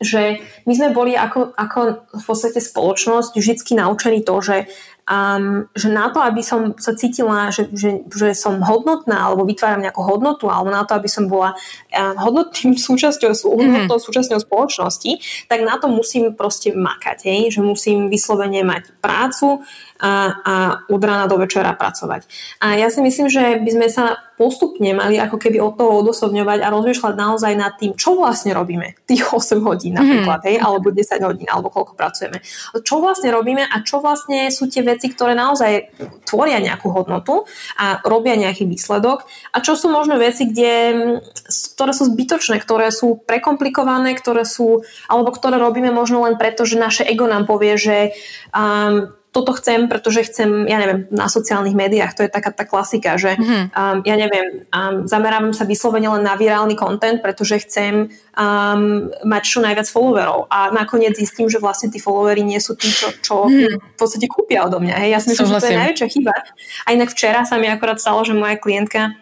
že my sme boli ako, ako v podstate spoločnosť vždy naučení to, že, um, že na to, aby som sa cítila, že, že, že som hodnotná alebo vytváram nejakú hodnotu alebo na to, aby som bola um, hodnotným súčasťou, mm-hmm. súčasťou spoločnosti, tak na to musím proste makať, hej? že musím vyslovene mať prácu, a, a od rána do večera pracovať. A ja si myslím, že by sme sa postupne mali ako keby od toho odosobňovať a rozmýšľať naozaj nad tým, čo vlastne robíme tých 8 hodín napríklad, mm. hej, alebo 10 hodín, alebo koľko pracujeme. Čo vlastne robíme a čo vlastne sú tie veci, ktoré naozaj tvoria nejakú hodnotu a robia nejaký výsledok a čo sú možno veci, kde, ktoré sú zbytočné, ktoré sú prekomplikované, ktoré sú, alebo ktoré robíme možno len preto, že naše ego nám povie, že um, toto chcem, pretože chcem, ja neviem, na sociálnych médiách, to je taká tá klasika, že mm-hmm. um, ja neviem, um, zamerávam sa vyslovene len na virálny content, pretože chcem um, mať čo najviac followerov a nakoniec zistím, že vlastne tí followery nie sú tí, čo, čo mm. v podstate kúpia odo mňa. Hej. Ja si myslím, že to je najväčšia chyba. A inak včera sa mi akorát stalo, že moja klientka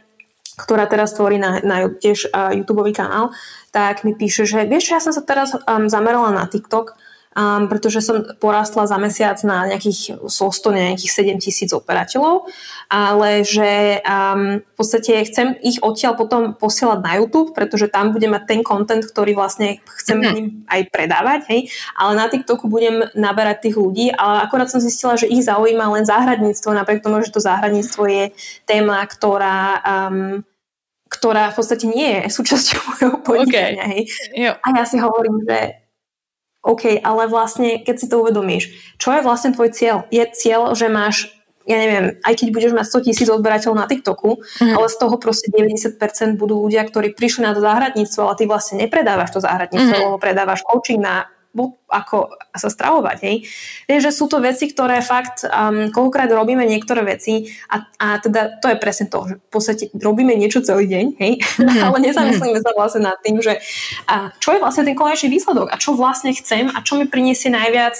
ktorá teraz tvorí na, na tiež uh, YouTube kanál, tak mi píše, že vieš, ja som sa teraz um, zamerala na TikTok um, pretože som porastla za mesiac na nejakých 100, nejakých 7 tisíc operateľov, ale že um, v podstate chcem ich odtiaľ potom posielať na YouTube, pretože tam budem mať ten content, ktorý vlastne chcem mm-hmm. aj predávať, hej, ale na TikToku budem naberať tých ľudí, ale akorát som zistila, že ich zaujíma len záhradníctvo, napriek tomu, že to záhradníctvo je téma, ktorá um, ktorá v podstate nie je súčasťou môjho podnikania. Okay. Hej. A ja si hovorím, že OK, ale vlastne, keď si to uvedomíš, čo je vlastne tvoj cieľ? Je cieľ, že máš ja neviem, aj keď budeš mať 100 tisíc odberateľov na TikToku, mm. ale z toho proste 90% budú ľudia, ktorí prišli na to záhradníctvo, ale ty vlastne nepredávaš to záhradníctvo, mm. lebo predávaš coaching na ako sa stravovať. Hej. Vieš, že sú to veci, ktoré fakt um, koľkokrát robíme niektoré veci a, a teda to je presne to, že v podstate robíme niečo celý deň, hej, mm-hmm. ale nezamyslíme sa vlastne nad tým, že a čo je vlastne ten konečný výsledok a čo vlastne chcem a čo mi priniesie najviac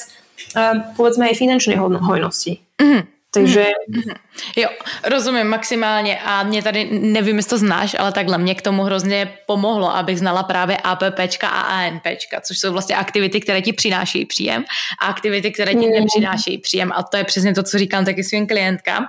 um, povedzme aj finančnej hojnosti. Mm-hmm. Takže... Mm-hmm. Jo, rozumím maximálně a mě tady, nevím, jestli to znáš, ale takhle mě k tomu hrozně pomohlo, abych znala právě APPčka a ANPčka, což jsou vlastně aktivity, které ti přinášejí příjem a aktivity, které ti nepřinášejí příjem a to je přesně to, co říkám taky svým klientkám.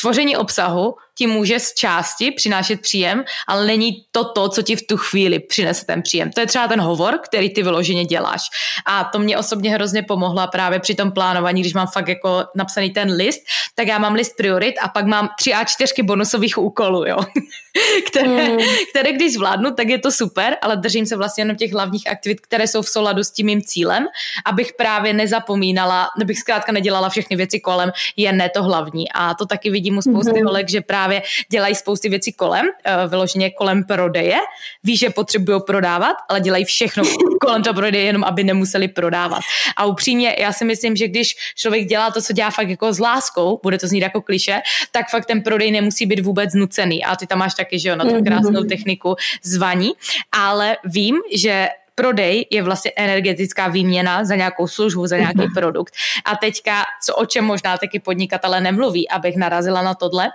Tvoření obsahu ti může z části přinášet příjem, ale není to to, co ti v tu chvíli přinese ten příjem. To je třeba ten hovor, který ty vyloženě děláš. A to mě osobně hrozně pomohlo právě při tom plánování, když mám fakt jako napsaný ten list, tak já mám list priorit a pak mám tři a čtyřky bonusových úkolů, jo. které, mm. které když zvládnu, tak je to super, ale držím se vlastně jenom těch hlavních aktivit, které jsou v souladu s tím mým cílem, abych právě nezapomínala, abych zkrátka nedělala všechny věci kolem, jen ne to hlavní. A to taky vidím u spousty mm-hmm. holek, že právě dělají spousty věcí kolem, uh, vyloženě kolem prodeje, ví, že potřebují prodávat, ale dělají všechno kolem toho prodeje, jenom aby nemuseli prodávat. A upřímně, já si myslím, že když člověk dělá to, co dělá fakt jako s láskou, bude to znít jako kliše, tak fakt ten prodej nemusí být vůbec nucený. A ty tam máš taky, že jo, na tu krásnou techniku zvaní, ale vím, že prodej je vlastně energetická výměna za nějakou službu, za nějaký mhm. produkt. A teďka, co o čem možná taky podnikatele nemluví, abych narazila na tohle,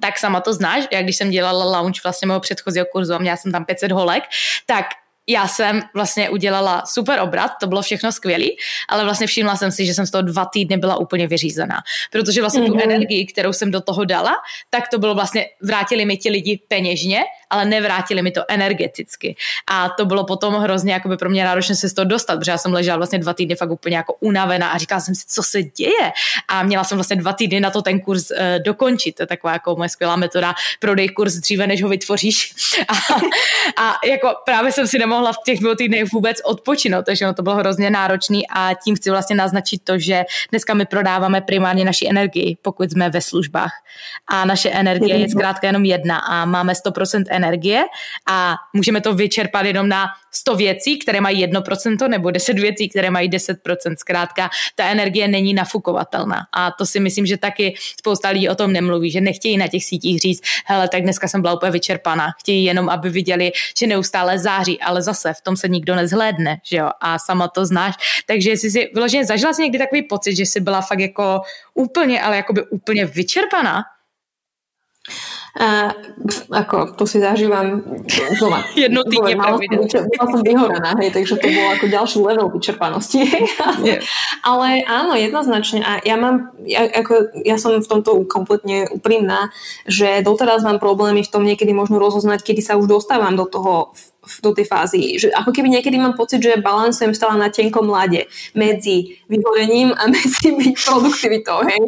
tak sama to znáš, jak když jsem dělala launch vlastně mého předchozího kurzu a měla jsem tam 500 holek, tak já jsem vlastně udělala super obrat, to bylo všechno skvělé, ale vlastně všimla jsem si, že jsem z toho dva týdny byla úplně vyřízená, protože vlastně mm-hmm. tu mhm. energii, kterou jsem do toho dala, tak to bylo vlastně, vrátili mi ti lidi peněžně, ale nevrátili mi to energeticky. A to bylo potom hrozně jakoby pro mě náročné se z toho dostat, protože já jsem ležela vlastně dva týdny fakt úplně jako unavená a říkala jsem si, co se děje. A měla jsem vlastně dva týdny na to ten kurz uh, dokončit. To je taková jako moje skvělá metoda, prodej kurz dříve, než ho vytvoříš. A, a jako právě jsem si nemohla v těch dvou týdnech vůbec odpočinout, takže no to bylo hrozně náročný a tím chci vlastně naznačit to, že dneska my prodáváme primárně naši energii, pokud jsme ve službách. A naše energie je zkrátka jenom jedna a máme 100% energie a můžeme to vyčerpat jenom na 100 věcí, které mají 1% nebo 10 věcí, které mají 10%. Zkrátka, ta energie není nafukovatelná. A to si myslím, že taky spousta lidí o tom nemluví, že nechtějí na těch sítích říct, hele, tak dneska jsem byla úplně vyčerpaná. Chtějí jenom, aby viděli, že neustále září, ale zase v tom se nikdo nezhlédne, že jo, a sama to znáš. Takže jestli si vyloženě zažila si někdy takový pocit, že jsi byla fakt jako úplně, ale jakoby úplně vyčerpaná? A, ako, to si zažívam znova. Jedno týdne Bola som vyhorená, hej, takže to bol ako ďalší level vyčerpanosti. yeah. Ale áno, jednoznačne. A ja mám, ja, ako, ja som v tomto kompletne úprimná, že doteraz mám problémy v tom niekedy možno rozoznať, kedy sa už dostávam do toho do tej fázy. Že ako keby niekedy mám pocit, že balansujem stále na tenkom lade medzi vyhorením a medzi byť produktivitou. Hej?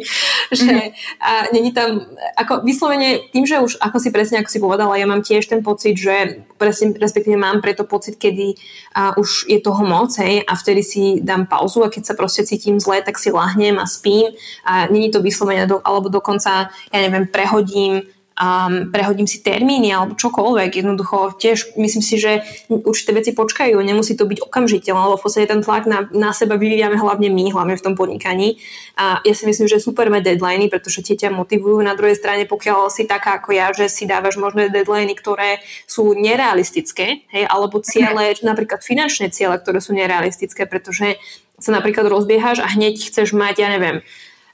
Že mm-hmm. a není tam, ako vyslovene tým, že už, ako si presne, ako si povedala, ja mám tiež ten pocit, že presne, respektíve mám preto pocit, kedy a už je toho moc, hej, a vtedy si dám pauzu a keď sa proste cítim zle, tak si lahnem a spím a není to vyslovene, do, alebo dokonca, ja neviem, prehodím um, prehodím si termíny alebo čokoľvek. Jednoducho tiež myslím si, že určité veci počkajú, nemusí to byť okamžite, lebo v podstate ten tlak na, na seba vyvíjame hlavne my, hlavne v tom podnikaní. A ja si myslím, že super mať deadliny, pretože tie ťa motivujú. Na druhej strane, pokiaľ si taká ako ja, že si dávaš možné deadliny, ktoré sú nerealistické, hej, alebo ciele, napríklad finančné ciele, ktoré sú nerealistické, pretože sa napríklad rozbiehaš a hneď chceš mať, ja neviem,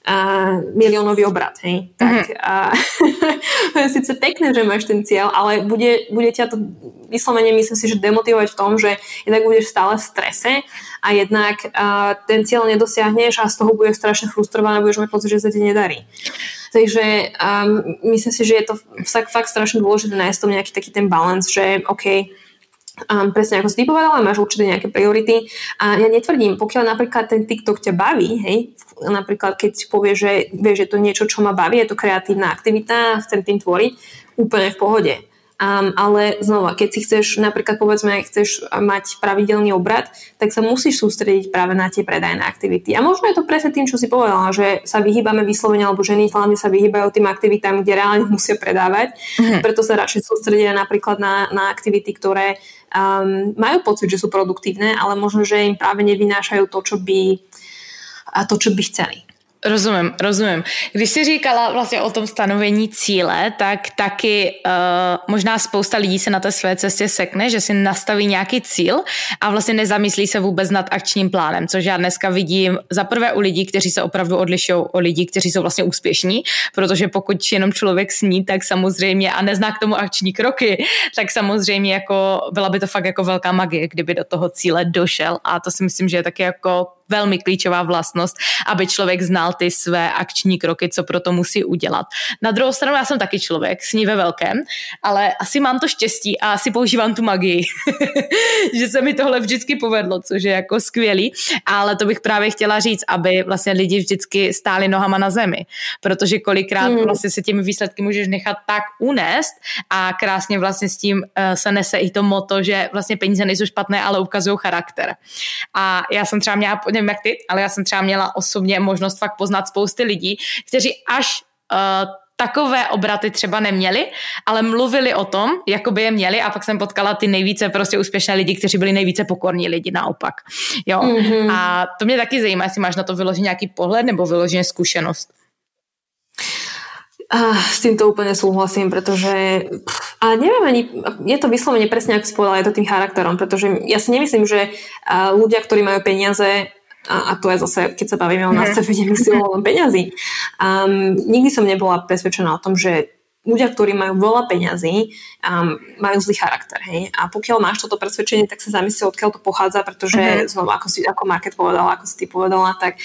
a miliónový obrad, hej. Tak mm-hmm. a, je síce pekné, že máš ten cieľ, ale bude, bude ťa to vyslovene, myslím si, že demotivovať v tom, že jednak budeš stále v strese a jednak a, ten cieľ nedosiahneš a z toho budeš strašne frustrovaná budeš mať pocit, že sa ti nedarí. Takže um, myslím si, že je to fakt, fakt strašne dôležité nájsť tom nejaký taký ten balans, že OK, Um, presne ako si ty povedala, máš určite nejaké priority a ja netvrdím, pokiaľ napríklad ten TikTok ťa baví, hej, napríklad keď si povie, že vieš, že to niečo, čo ma baví, je to kreatívna aktivita, chcem tým tvoriť, úplne v pohode. Um, ale znova, keď si chceš, napríklad povedzme, ak chceš mať pravidelný obrad, tak sa musíš sústrediť práve na tie predajné aktivity. A možno je to presne tým, čo si povedala, že sa vyhýbame vyslovene, alebo ženy hlavne sa vyhýbajú tým aktivitám, kde reálne musia predávať. Mm-hmm. Preto sa radšej sústredia napríklad na, na aktivity, ktoré um, majú pocit, že sú produktívne, ale možno, že im práve nevynášajú to, čo by, a to, čo by chceli. Rozumím, rozumím. Když jsi říkala vlastně o tom stanovení cíle, tak taky uh, možná spousta lidí se na té své cestě sekne, že si nastaví nějaký cíl a vlastně nezamyslí se vůbec nad akčním plánem, což já dneska vidím za prvé u lidí, kteří se opravdu odlišují o lidí, kteří jsou vlastně úspěšní, protože pokud jenom člověk sní, tak samozřejmě a nezná k tomu akční kroky, tak samozřejmě jako byla by to fakt jako velká magie, kdyby do toho cíle došel a to si myslím, že je taky jako velmi klíčová vlastnost, aby člověk znal ty své akční kroky, co pro to musí udělat. Na druhou stranu já jsem taky člověk, sní ve velkém, ale asi mám to štěstí a asi používám tu magii, že se mi tohle vždycky povedlo, což je jako skvělý, ale to bych právě chtěla říct, aby vlastně lidi vždycky stáli nohama na zemi, protože kolikrát hmm. vlastně se těmi výsledky můžeš nechat tak unést a krásně vlastně s tím uh, se nese i to moto, že vlastně peníze nejsou špatné, ale ukazují charakter. A já jsem třeba měla nevím jak ty, ale já jsem třeba měla osobně možnost fakt poznat spousty lidí, kteří až uh, takové obraty třeba neměli, ale mluvili o tom, jako by je měli a pak jsem potkala ty nejvíce prostě úspěšné lidi, kteří byli nejvíce pokorní lidi naopak. Jo. Mm-hmm. A to mě taky zajímá, jestli máš na to vyložený nějaký pohled nebo vyloženě zkušenost. Ah, s týmto úplne súhlasím, pretože a neviem ani, je to vyslovene presne ako spovedala, je to tým charakterom, pretože ja si nemyslím, že ľudia, ktorí majú peniaze, a, a to je zase, keď sa bavíme o nastavení silu len peňazí. Um, nikdy som nebola presvedčená o tom, že ľudia, ktorí majú veľa peňazí, um, majú zlý charakter. Hej? A pokiaľ máš toto presvedčenie, tak sa zamyslí, odkiaľ to pochádza, pretože mm-hmm. znova, ako, si, ako Market povedala, ako si ty povedala, tak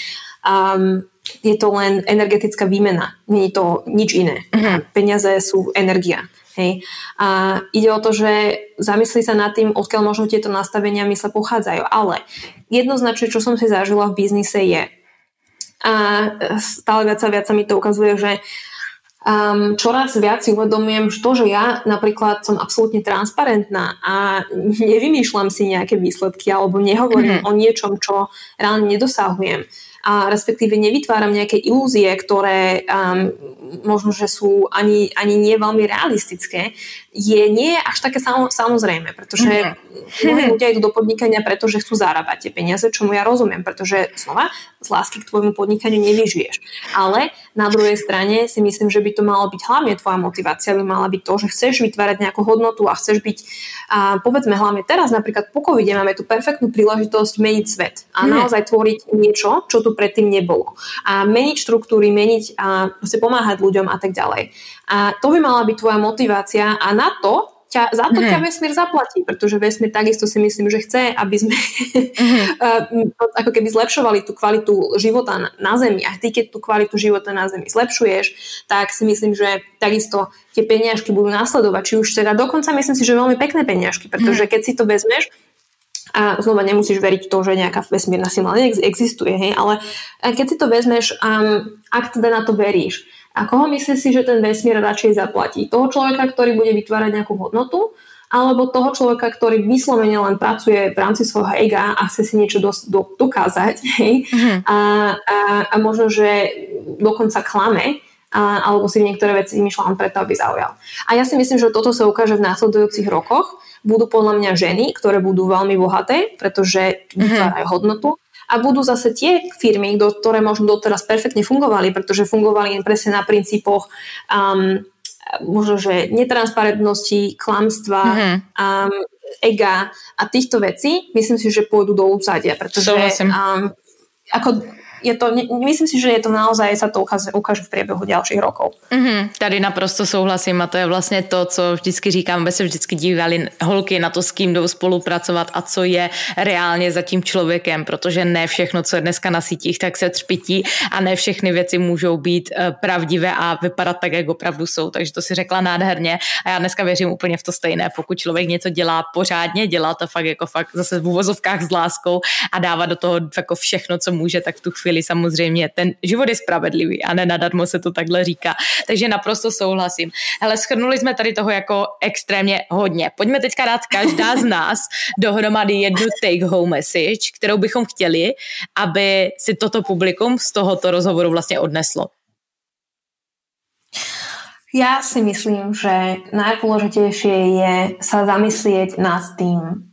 um, je to len energetická výmena. Nie je to nič iné. Mm-hmm. Peniaze sú energia. Hej. A ide o to, že zamyslí sa nad tým, odkiaľ možno tieto nastavenia mysle pochádzajú. Ale jednoznačne, čo som si zažila v biznise je, a stále viac a viac sa mi to ukazuje, že um, čoraz viac si uvedomujem, že to, že ja napríklad som absolútne transparentná a nevymýšľam si nejaké výsledky alebo nehovorím mm-hmm. o niečom, čo reálne nedosahujem, a respektíve nevytváram nejaké ilúzie, ktoré um, možno, že sú ani, ani nie veľmi realistické, je nie až také samo, samozrejme, pretože mm-hmm. mnohí ľudia idú do podnikania, pretože chcú zarábať tie peniaze, čomu ja rozumiem, pretože znova z lásky k tvojmu podnikaniu nevyžiješ. Ale na druhej strane si myslím, že by to malo byť hlavne tvoja motivácia, by mala byť to, že chceš vytvárať nejakú hodnotu a chceš byť, a povedzme hlavne teraz, napríklad po covide máme tu perfektnú príležitosť meniť svet a mm. naozaj tvoriť niečo, čo tu predtým nebolo. A meniť štruktúry, meniť a pomáhať ľuďom a tak ďalej. A to by mala byť tvoja motivácia a na to ťa, za to mm. ťa vesmír zaplatí, pretože vesmír takisto si myslím, že chce, aby sme mm. ako keby zlepšovali tú kvalitu života na, na Zemi. A ty, keď tú kvalitu života na Zemi zlepšuješ, tak si myslím, že takisto tie peniažky budú následovať. Či už teda dokonca myslím si, že veľmi pekné peniažky, pretože mm. keď si to vezmeš, a znova nemusíš veriť to, že nejaká vesmírna sila existuje, hej, ale keď si to vezmeš, um, ak teda na to veríš, a koho myslíš si, že ten vesmír radšej zaplatí? Toho človeka, ktorý bude vytvárať nejakú hodnotu, alebo toho človeka, ktorý vyslovene len pracuje v rámci svojho ega a chce si niečo dos- do- dokázať hej? Uh-huh. A, a, a možno, že dokonca klame, a, alebo si niektoré veci vymýšľa len preto, aby zaujal. A ja si myslím, že toto sa ukáže v následujúcich rokoch. Budú podľa mňa ženy, ktoré budú veľmi bohaté, pretože mhm. vytvárajú hodnotu a budú zase tie firmy, ktoré možno doteraz perfektne fungovali, pretože fungovali presne na princípoch um, možno, že netransparentnosti, klamstva, mm-hmm. um, ega a týchto vecí, myslím si, že pôjdu do úzadia, pretože um, ako je to, myslím si, že je to naozaj, sa to ukáže, ukáže v priebehu ďalších rokov. Mm-hmm, tady naprosto souhlasím a to je vlastně to, co vždycky říkám, aby se vždycky dívali holky na to, s kým jdou spolupracovat a co je reálně za tím člověkem, protože ne všechno, co je dneska na sítích, tak se třpití a ne všechny věci můžou být uh, pravdivé a vypadat tak, jak opravdu jsou. Takže to si řekla nádherně a já dneska věřím úplně v to stejné. Pokud člověk něco dělá pořádně, dělá to fakt jako fakt zase v úvozovkách s láskou a dává do toho jako všechno, co může, tak v tu chvíli chvíli samozřejmě ten život je spravedlivý a nenadarmo se to takhle říká. Takže naprosto souhlasím. Ale schrnuli jsme tady toho jako extrémně hodně. Pojďme teďka dát každá z nás dohromady jednu take home message, kterou bychom chtěli, aby si toto publikum z tohoto rozhovoru vlastně odneslo. Ja si myslím, že najdôležitejšie je sa zamyslieť nad tým,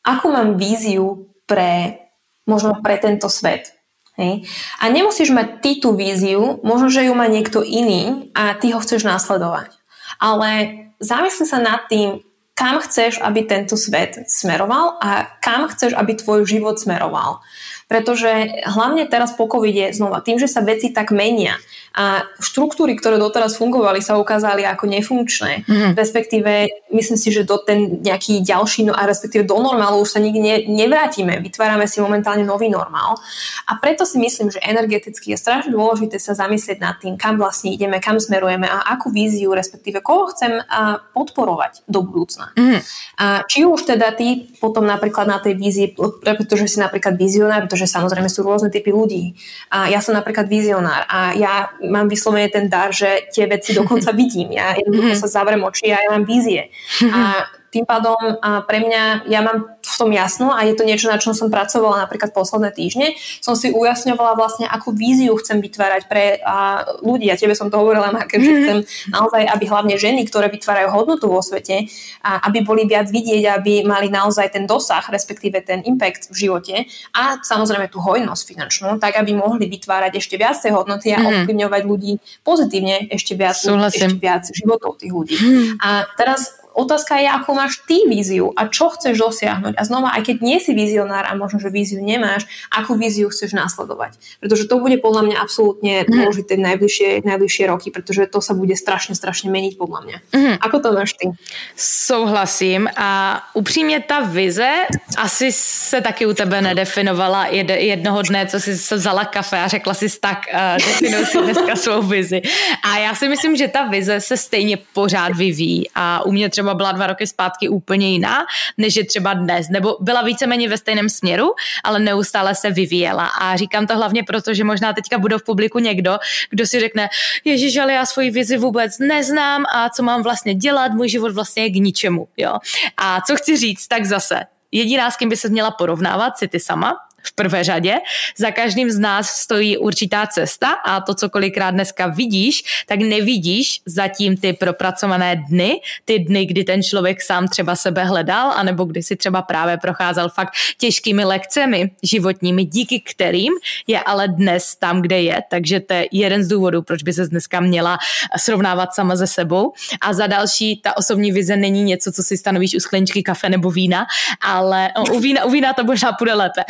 akú mám víziu pre možno pre tento svet. Hej. A nemusíš mať ty tú víziu, možno, že ju má niekto iný a ty ho chceš následovať. Ale zamysli sa nad tým, kam chceš, aby tento svet smeroval a kam chceš, aby tvoj život smeroval. Pretože hlavne teraz po covide znova, tým, že sa veci tak menia, a štruktúry, ktoré doteraz fungovali, sa ukázali ako nefunkčné. Mm-hmm. Respektíve, myslím si, že do ten nejaký ďalší, no a respektíve do normálu už sa nikdy ne, nevrátime. Vytvárame si momentálne nový normál. A preto si myslím, že energeticky je strašne dôležité sa zamyslieť nad tým, kam vlastne ideme, kam smerujeme a akú víziu, respektíve koho chcem a, podporovať do budúcna. Mm-hmm. A či už teda ty potom napríklad na tej vízii, pretože si napríklad vizionár, pretože samozrejme sú rôzne typy ľudí. A ja som napríklad vizionár a ja mám vyslovene ten dar, že tie veci dokonca vidím. Ja jednoducho mhm. sa zavrem oči a ja mám vízie. A tým pádom a pre mňa, ja mám v tom jasno a je to niečo, na čom som pracovala napríklad posledné týždne. Som si ujasňovala vlastne, akú víziu chcem vytvárať pre a, ľudí. A tebe som to hovorila, Marke, že mhm. chcem naozaj, aby hlavne ženy, ktoré vytvárajú hodnotu vo svete, a aby boli viac vidieť, aby mali naozaj ten dosah, respektíve ten impact v živote a samozrejme tú hojnosť finančnú, tak aby mohli vytvárať ešte viacej hodnoty a mm. ovplyvňovať ľudí pozitívne ešte viac, ešte viac životov tých ľudí. Mm. A teraz Otázka je, ako máš ty víziu a čo chceš dosiahnuť. A znova, aj keď nie si vizionár a možno, že víziu nemáš, akú víziu chceš následovať. Pretože to bude podľa mňa absolútne mm. dôležité v najbližšie, najbližšie roky, pretože to sa bude strašne, strašne meniť podľa mňa. Mm. Ako to máš ty? Souhlasím a upřímně ta vize asi se taky u tebe nedefinovala jednoho dne, co si vzala kafe a řekla si tak, uh, definuj si dneska svou vizi. A já si myslím, že ta vize se stejně pořád vyvíjí a u mě třeba třeba byla dva roky zpátky úplně jiná, než je třeba dnes, nebo byla víceméně ve stejném směru, ale neustále se vyvíjela. A říkám to hlavně proto, že možná teďka budou v publiku někdo, kdo si řekne, Ježíš, ale já svoji vizi vůbec neznám a co mám vlastně dělat, můj život vlastně je k ničemu. Jo? A co chci říct, tak zase jediná, s kým by se měla porovnávat, si ty sama, v prvé řadě. Za každým z nás stojí určitá cesta a to, co kolikrát dneska vidíš, tak nevidíš zatím ty propracované dny, ty dny, kdy ten člověk sám třeba sebe hledal, anebo kdy si třeba právě procházel fakt těžkými lekcemi životními, díky kterým je ale dnes tam, kde je. Takže to je jeden z důvodů, proč by se dneska měla srovnávat sama ze sebou. A za další, ta osobní vize není něco, co si stanovíš u skleničky kafe nebo vína, ale u, vína, u vína to možná půjde lépe.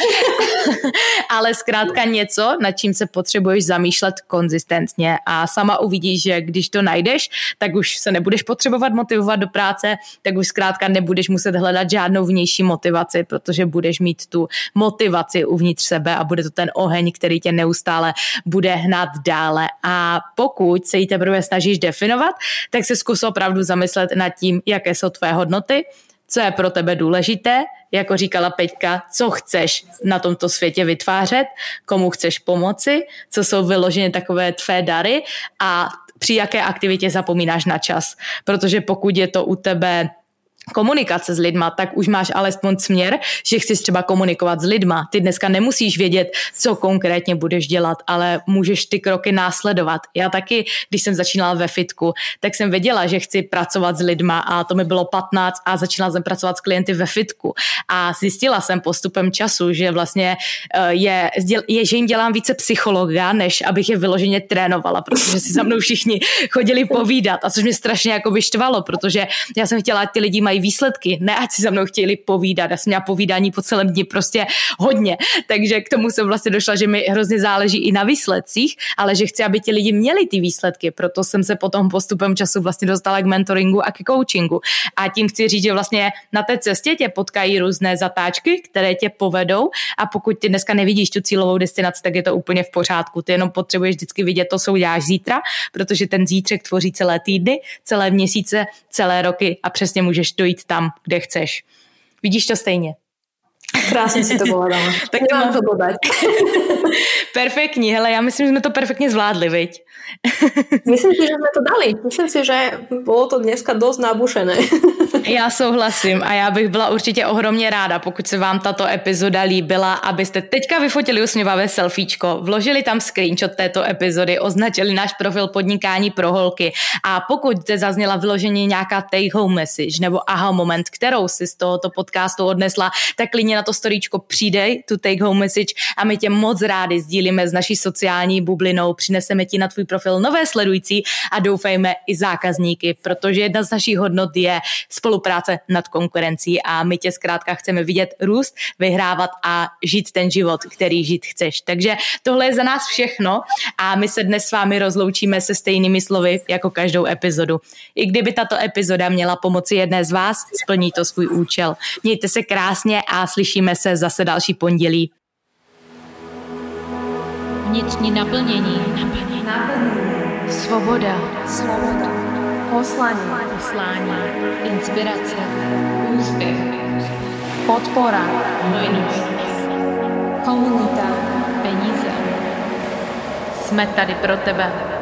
ale zkrátka něco, nad čím se potřebuješ zamýšlet konzistentně a sama uvidíš, že když to najdeš, tak už se nebudeš potřebovat motivovat do práce, tak už zkrátka nebudeš muset hledat žádnou vnější motivaci, protože budeš mít tu motivaci uvnitř sebe a bude to ten oheň, který tě neustále bude hnát dále. A pokud se jí teprve snažíš definovat, tak se zkus opravdu zamyslet nad tím, jaké jsou tvé hodnoty, co je pro tebe důležité, jako říkala Peťka, co chceš na tomto světě vytvářet, komu chceš pomoci, co jsou vyloženě takové tvé dary? A při jaké aktivitě zapomínáš na čas. Protože pokud je to u tebe komunikace s lidma, tak už máš alespoň směr, že chceš třeba komunikovat s lidma. Ty dneska nemusíš vědět, co konkrétně budeš dělat, ale můžeš ty kroky následovat. Já taky, když jsem začínala ve fitku, tak jsem věděla, že chci pracovat s lidma a to mi bylo 15 a začínala jsem pracovat s klienty ve fitku. A zjistila jsem postupem času, že vlastně eh, je, je že jim dělám více psychologa, než abych je vyloženě trénovala, protože si za mnou všichni chodili povídat a což mě strašně jako vyštvalo, protože já jsem chtěla, ať ty lidi mají mají výsledky, ne ať si za mnou chtěli povídat. Já jsem měla povídání po celém dni prostě hodně, takže k tomu jsem vlastně došla, že mi hrozně záleží i na výsledcích, ale že chci, aby ti lidi měli ty výsledky, proto jsem se potom postupem času vlastně dostala k mentoringu a k coachingu. A tím chci říct, že vlastně na té cestě tě potkají různé zatáčky, které tě povedou a pokud ty dneska nevidíš tu cílovou destinaci, tak je to úplně v pořádku. Ty jenom potřebuješ vždycky vidět to, co uděláš zítra, protože ten zítřek tvoří celé týdny, celé měsíce, celé roky a přesně můžeš do dojít tam, kde chceš. Vidíš to stejně? Krásně si to povedala. tak Nemám to dodať. Perfektní, hele, já myslím, že jsme to perfektně zvládli, viď? Myslím si, že jsme to dali. Myslím si, že bylo to dneska dost nabušené. já souhlasím a já bych byla určitě ohromně ráda, pokud se vám tato epizoda líbila, abyste teďka vyfotili usměvavé selfiečko, vložili tam screenshot této epizody, označili náš profil podnikání pro holky a pokud zde zazněla vyloženě nějaká take home message nebo aha moment, kterou si z tohoto podcastu odnesla, tak klidně na to storíčko přidej tu take home message a my tě moc rádi sdílíme s naší sociální bublinou, přineseme ti na tvůj profil nové sledující a doufejme i zákazníky, protože jedna z našich hodnot je spolupráce nad konkurencí a my tě zkrátka chceme vidět růst, vyhrávat a žít ten život, který žít chceš. Takže tohle je za nás všechno a my se dnes s vámi rozloučíme se stejnými slovy jako každou epizodu. I kdyby tato epizoda měla pomoci jedné z vás, splní to svůj účel. Mějte se krásně a slyšíme se zase další pondělí. Vnitřní naplnění. naplnění. naplnění. Svoboda. Svoboda. Poslání. Poslání. Inspirace. Úspěch. Podpora. Hojnost. Komunita. Peníze. Jsme tady pro tebe.